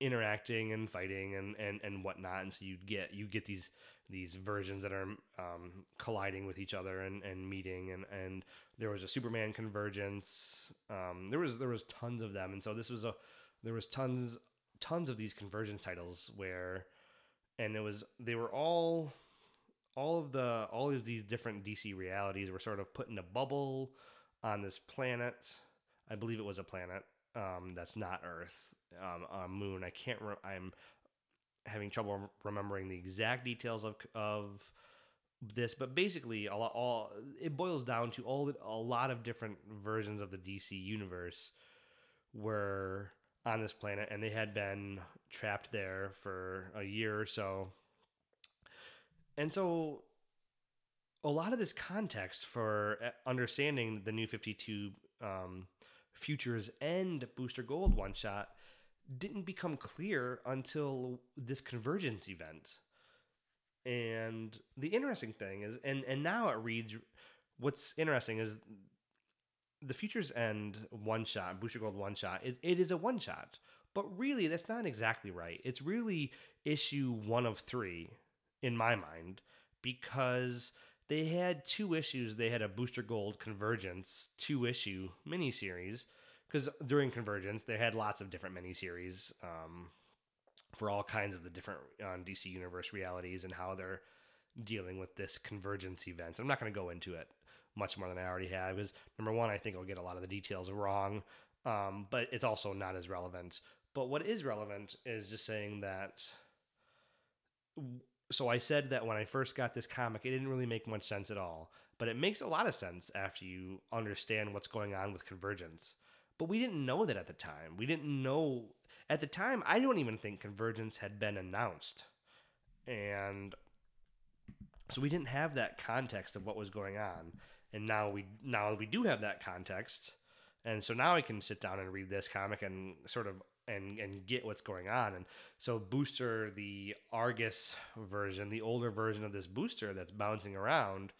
Speaker 1: interacting and fighting and, and, and whatnot. And so you get you get these these versions that are um, colliding with each other and, and meeting and, and there was a Superman convergence. Um, there was there was tons of them, and so this was a there was tons tons of these convergence titles where and it was they were all all of the all of these different DC realities were sort of put in a bubble on this planet. I believe it was a planet um, that's not Earth, um, a moon. I can't. Re- I'm having trouble remembering the exact details of of this, but basically, all, all it boils down to all a lot of different versions of the DC universe were on this planet, and they had been trapped there for a year or so and so a lot of this context for uh, understanding the new 52 um, Futures and Booster Gold one shot didn't become clear until this convergence event. And the interesting thing is, and and now it reads. What's interesting is the Futures End one shot, Booster Gold one shot. It, it is a one shot, but really that's not exactly right. It's really issue one of three in my mind because they had two issues. They had a Booster Gold Convergence two issue miniseries because during Convergence they had lots of different miniseries um, for all kinds of the different um, DC Universe realities and how they're dealing with this convergence event. I'm not going to go into it much more than I already have because number one, I think I'll get a lot of the details wrong, um, but it's also not as relevant. But what is relevant is just saying that so I said that when I first got this comic, it didn't really make much sense at all. But it makes a lot of sense after you understand what's going on with Convergence. But we didn't know that at the time. We didn't know at the time. I don't even think Convergence had been announced, and so we didn't have that context of what was going on. And now we now we do have that context, and so now I can sit down and read this comic and sort of and and get what's going on. And so Booster, the Argus version, the older version of this Booster that's bouncing around,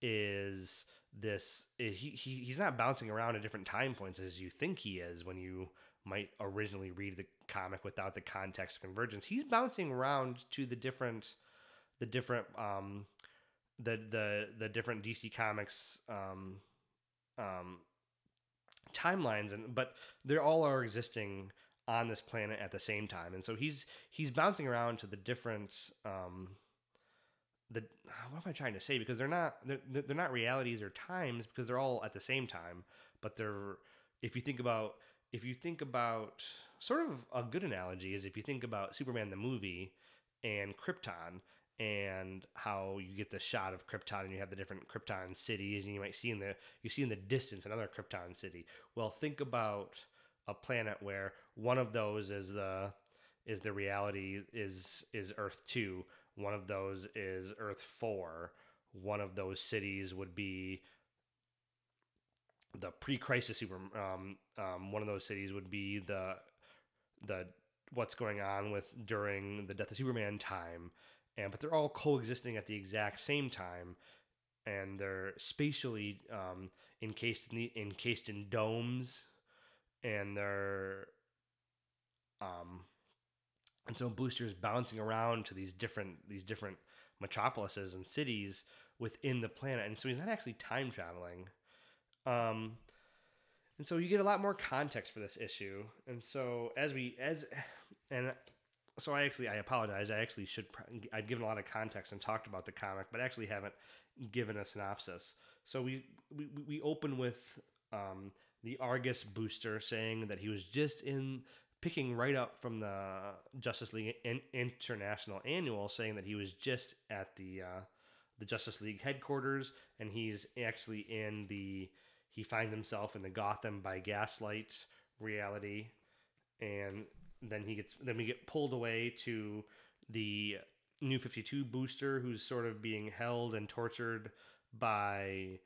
Speaker 1: is this he, he he's not bouncing around at different time points as you think he is when you might originally read the comic without the context of convergence. He's bouncing around to the different the different um the the the different DC comics um um timelines and but they're all are existing on this planet at the same time. And so he's he's bouncing around to the different um the what am i trying to say? Because they're not they're, they're not realities or times because they're all at the same time but they're if you think about if you think about sort of a good analogy is if you think about superman the movie and krypton and how you get the shot of Krypton and you have the different Krypton cities and you might see in the you see in the distance another Krypton city. Well, think about a planet where one of those is the is the reality is is Earth two. One of those is Earth four. One of those cities would be the pre-crisis super. Um, um, one of those cities would be the the what's going on with during the death of Superman time, and but they're all coexisting at the exact same time, and they're spatially um, encased in the, encased in domes and they're um and so boosters bouncing around to these different these different metropolises and cities within the planet and so he's not actually time traveling. Um and so you get a lot more context for this issue and so as we as and so i actually i apologize. I actually should i've given a lot of context and talked about the comic but actually haven't given a synopsis. So we we, we open with um the Argus booster saying that he was just in picking right up from the Justice League International Annual, saying that he was just at the uh, the Justice League headquarters, and he's actually in the he finds himself in the Gotham by Gaslight reality, and then he gets then we get pulled away to the New Fifty Two booster, who's sort of being held and tortured by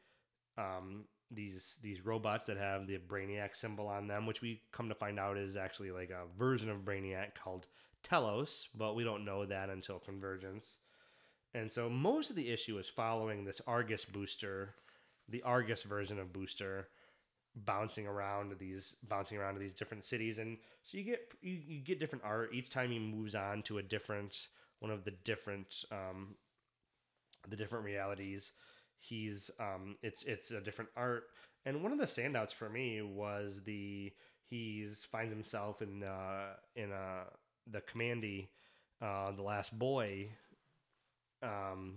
Speaker 1: um, these these robots that have the Brainiac symbol on them, which we come to find out is actually like a version of Brainiac called Telos, but we don't know that until Convergence. And so most of the issue is following this Argus booster, the Argus version of Booster, bouncing around to these bouncing around to these different cities, and so you get you, you get different art each time he moves on to a different one of the different um, the different realities. He's um, it's it's a different art. And one of the standouts for me was the he's finds himself in uh, in uh, the Kamandi, uh, the Last Boy, um,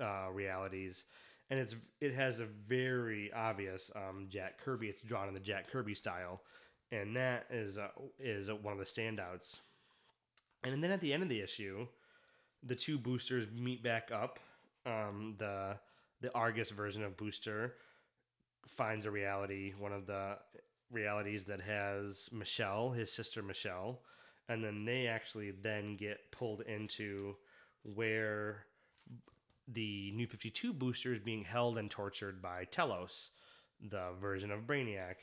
Speaker 1: uh, realities, and it's it has a very obvious um, Jack Kirby. It's drawn in the Jack Kirby style, and that is uh, is one of the standouts. And then at the end of the issue, the two boosters meet back up um, the the Argus version of Booster finds a reality, one of the realities that has Michelle, his sister Michelle, and then they actually then get pulled into where the New 52 booster is being held and tortured by Telos, the version of Brainiac,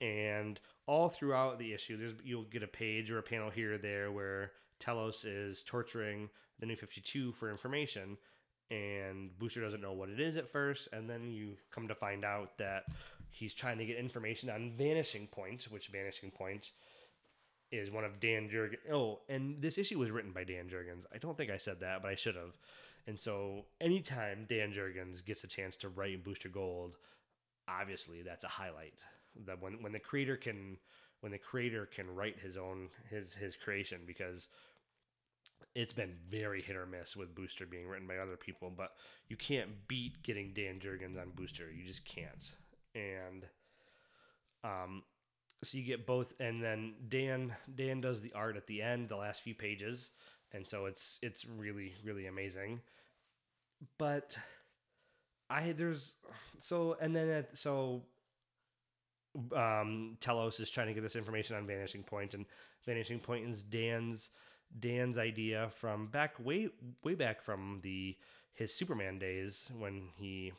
Speaker 1: and all throughout the issue, there's you'll get a page or a panel here or there where Telos is torturing the New Fifty Two for information, and Booster doesn't know what it is at first, and then you come to find out that he's trying to get information on Vanishing Point, which Vanishing Point is one of Dan Jurgens. Oh, and this issue was written by Dan Jurgens. I don't think I said that, but I should have. And so, anytime Dan Jurgens gets a chance to write Booster Gold, obviously that's a highlight. That when when the creator can when the creator can write his own his his creation because it's been very hit or miss with Booster being written by other people, but you can't beat getting Dan Jurgens on Booster. You just can't. And um, so you get both, and then Dan Dan does the art at the end, the last few pages, and so it's it's really really amazing. But I there's so and then it, so um Telos is trying to get this information on Vanishing Point, and Vanishing Point is Dan's Dan's idea from back way way back from the his Superman days when he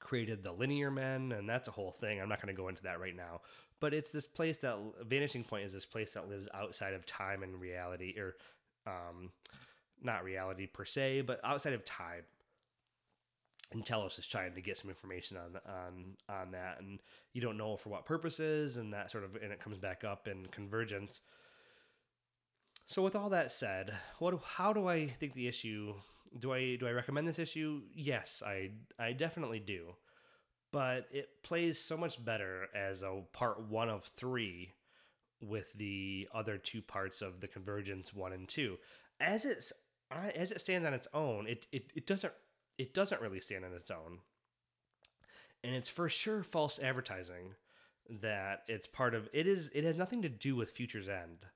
Speaker 1: created the linear men and that's a whole thing. I'm not going to go into that right now. But it's this place that Vanishing Point is this place that lives outside of time and reality or um not reality per se, but outside of time. And Telos is trying to get some information on on on that, and you don't know for what purposes, and that sort of, and it comes back up in Convergence. So with all that said, what how do I think the issue do I do I recommend this issue? Yes, I I definitely do. But it plays so much better as a part 1 of 3 with the other two parts of the Convergence 1 and 2. As it's as it stands on its own, it, it, it doesn't it doesn't really stand on its own. And it's for sure false advertising that it's part of it is it has nothing to do with Future's End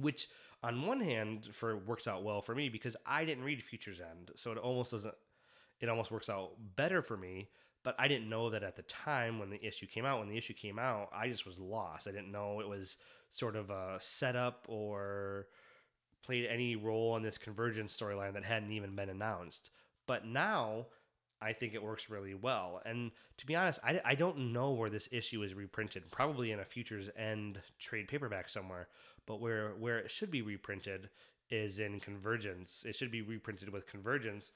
Speaker 1: which on one hand for works out well for me because I didn't read Future's End, so it almost doesn't. It almost works out better for me, but I didn't know that at the time when the issue came out. When the issue came out, I just was lost. I didn't know it was sort of a setup or played any role in this convergence storyline that hadn't even been announced. But now I think it works really well. And to be honest, I, I don't know where this issue is reprinted. Probably in a Futures End trade paperback somewhere but where where it should be reprinted is in Convergence. It should be reprinted with Convergence,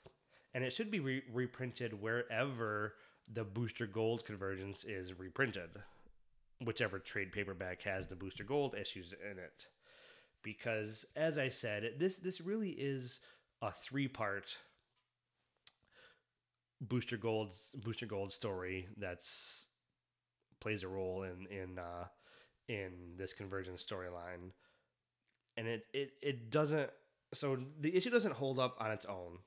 Speaker 1: and it should be re- reprinted wherever the Booster Gold Convergence is reprinted, whichever trade paperback has the Booster Gold issues in it. Because as I said, this this really is a three part Booster Gold's Booster Gold story that's plays a role in in uh, in this convergence storyline. And it, it it doesn't so the issue doesn't hold up on its own.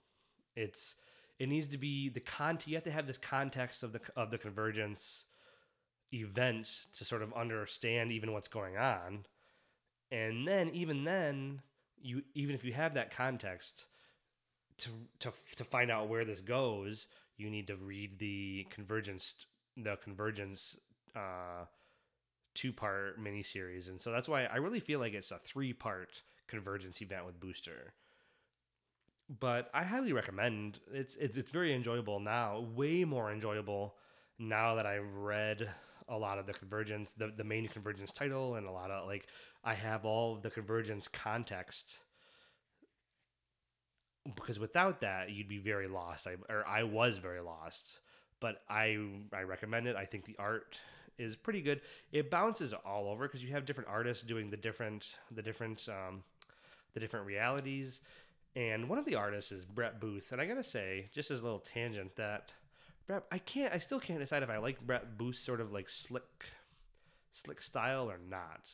Speaker 1: It's it needs to be the content you have to have this context of the of the convergence event to sort of understand even what's going on and then even then you even if you have that context to to to find out where this goes you need to read the convergence the convergence uh two part miniseries. And so that's why I really feel like it's a three part convergence event with Booster. But I highly recommend it's, it's it's very enjoyable now, way more enjoyable now that I've read a lot of the convergence, the, the main convergence title, and a lot of like I have all the convergence context. Because without that, you'd be very lost. I or I was very lost. But I I recommend it. I think the art is pretty good. It bounces all over because you have different artists doing the different the different um, the different realities. And one of the artists is Brett Booth, and I gotta say, just as a little tangent, that Brett, I can't, I still can't decide if I like Brett Booth's sort of like slick, slick style or not.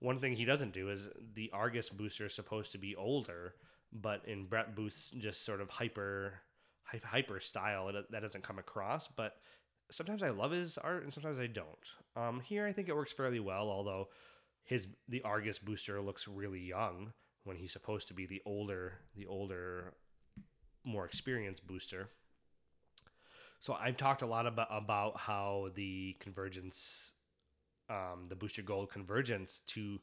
Speaker 1: One thing he doesn't do is the Argus booster is supposed to be older, but in Brett Booth's just sort of hyper, hyper style, that doesn't come across. But sometimes I love his art and sometimes I don't. Um, here I think it works fairly well, although his the Argus booster looks really young when he's supposed to be the older the older more experienced booster. So I've talked a lot about about how the convergence um, the booster gold convergence to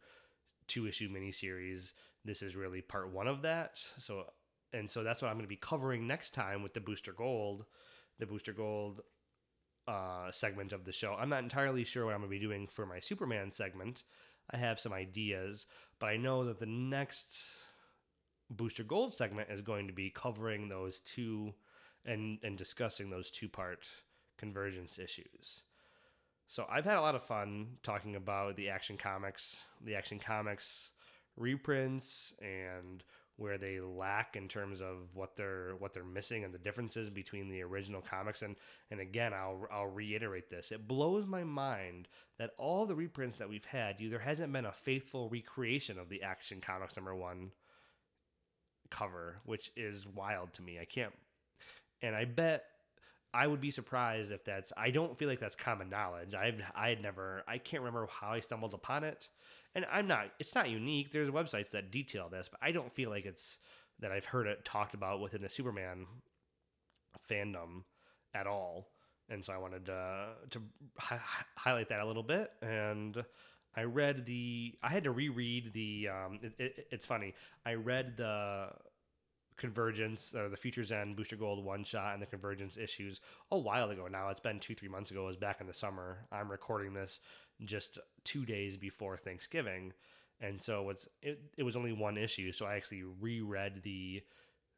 Speaker 1: two issue miniseries. This is really part one of that. So and so that's what I'm going to be covering next time with the booster gold. The booster gold uh, segment of the show. I'm not entirely sure what I'm going to be doing for my Superman segment. I have some ideas, but I know that the next Booster Gold segment is going to be covering those two and and discussing those two part convergence issues. So I've had a lot of fun talking about the Action Comics, the Action Comics reprints and where they lack in terms of what they're what they're missing and the differences between the original comics. And and again I'll I'll reiterate this. It blows my mind that all the reprints that we've had either hasn't been a faithful recreation of the Action Comics number 1 cover which is wild to me. I can't and I bet I would be surprised if that's. I don't feel like that's common knowledge. I've I had never. I can't remember how I stumbled upon it, and I'm not. It's not unique. There's websites that detail this, but I don't feel like it's that I've heard it talked about within the Superman fandom at all. And so I wanted to to hi- highlight that a little bit. And I read the. I had to reread the. Um, it, it, it's funny. I read the Convergence or the Futures End Booster Gold one shot and the Convergence issues a while ago now. It's been two, three months ago. It was back in the summer. I'm recording this just two days before Thanksgiving. And so it's it, it was only one issue. So I actually reread the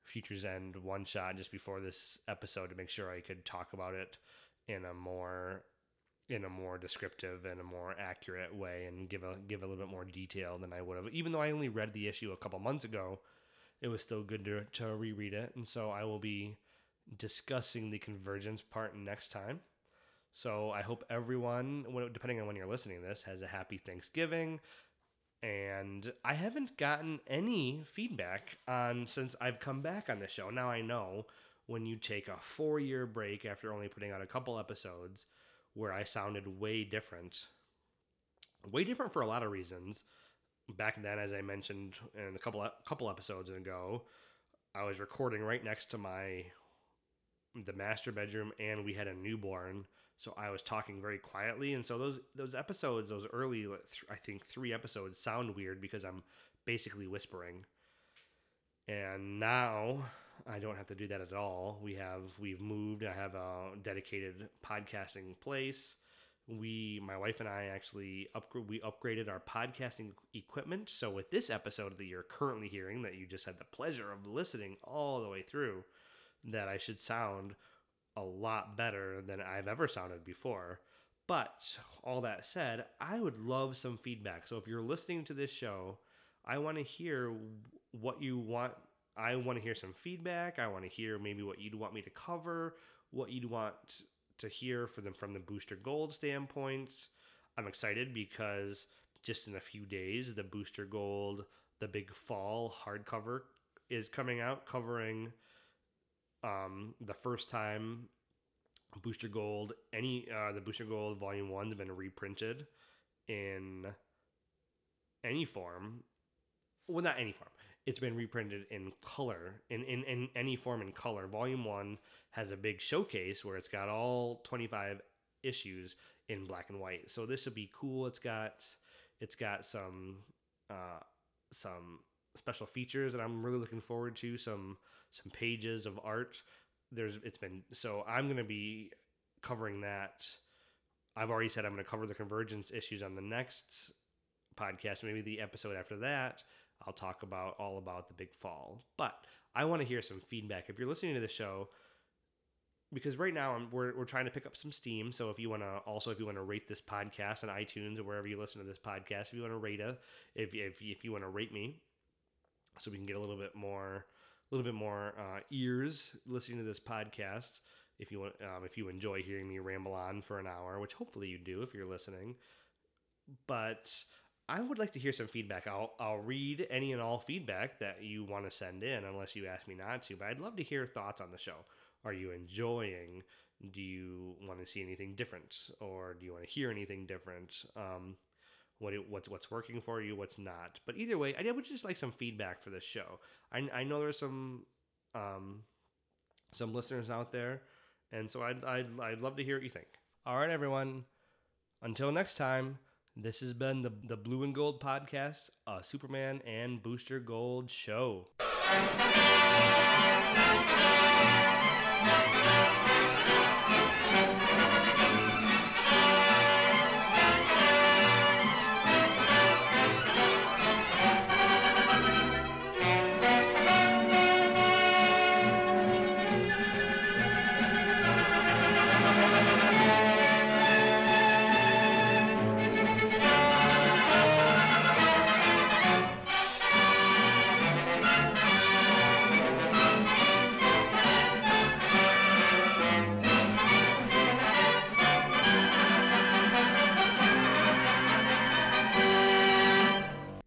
Speaker 1: Futures End one shot just before this episode to make sure I could talk about it in a more in a more descriptive and a more accurate way and give a give a little bit more detail than I would have. Even though I only read the issue a couple months ago, it was still good to, to reread it. And so I will be discussing the convergence part next time. So I hope everyone, depending on when you're listening to this, has a happy Thanksgiving. And I haven't gotten any feedback on since I've come back on the show. Now I know when you take a four year break after only putting out a couple episodes where I sounded way different, way different for a lot of reasons back then, as I mentioned in a couple couple episodes ago, I was recording right next to my the master bedroom, and we had a newborn, so I was talking very quietly. And so those those episodes, those early, I think three episodes, sound weird because I'm basically whispering. And now I don't have to do that at all. We have we've moved. I have a dedicated podcasting place we my wife and I actually upgrade we upgraded our podcasting equipment. So with this episode that you're currently hearing that you just had the pleasure of listening all the way through, that I should sound a lot better than I've ever sounded before. But all that said, I would love some feedback. So if you're listening to this show, I want to hear what you want. I want to hear some feedback. I want to hear maybe what you'd want me to cover, what you'd want to hear for them from the Booster Gold standpoint. I'm excited because just in a few days, the Booster Gold, the Big Fall hardcover is coming out, covering um, the first time Booster Gold, any uh, the Booster Gold Volume One has been reprinted in any form. Well, not any form it's been reprinted in color in, in, in any form in color. Volume one has a big showcase where it's got all 25 issues in black and white. So this would be cool. It's got it's got some uh, some special features that i'm really looking forward to some some pages of art. There's it's been so i'm going to be covering that. I've already said i'm going to cover the convergence issues on the next podcast maybe the episode after that I'll talk about all about the big fall. But I want to hear some feedback. If you're listening to the show, because right now I'm, we're, we're trying to pick up some steam. So if you want to also, if you want to rate this podcast on iTunes or wherever you listen to this podcast, if you want to rate it, if, if, if you want to rate me, so we can get a little bit more, a little bit more uh, ears listening to this podcast. If you want, um, if you enjoy hearing me ramble on for an hour, which hopefully you do if you're listening, but I would like to hear some feedback. I'll I'll read any and all feedback that you want to send in, unless you ask me not to. But I'd love to hear thoughts on the show. Are you enjoying? Do you want to see anything different, or do you want to hear anything different? Um, what it, what's what's working for you, what's not. But either way, I would just like some feedback for this show. I, I know there's some um, some listeners out there, and so I'd, I'd I'd love to hear what you think. All right, everyone. Until next time. This has been the, the Blue and Gold podcast, a Superman and Booster Gold show.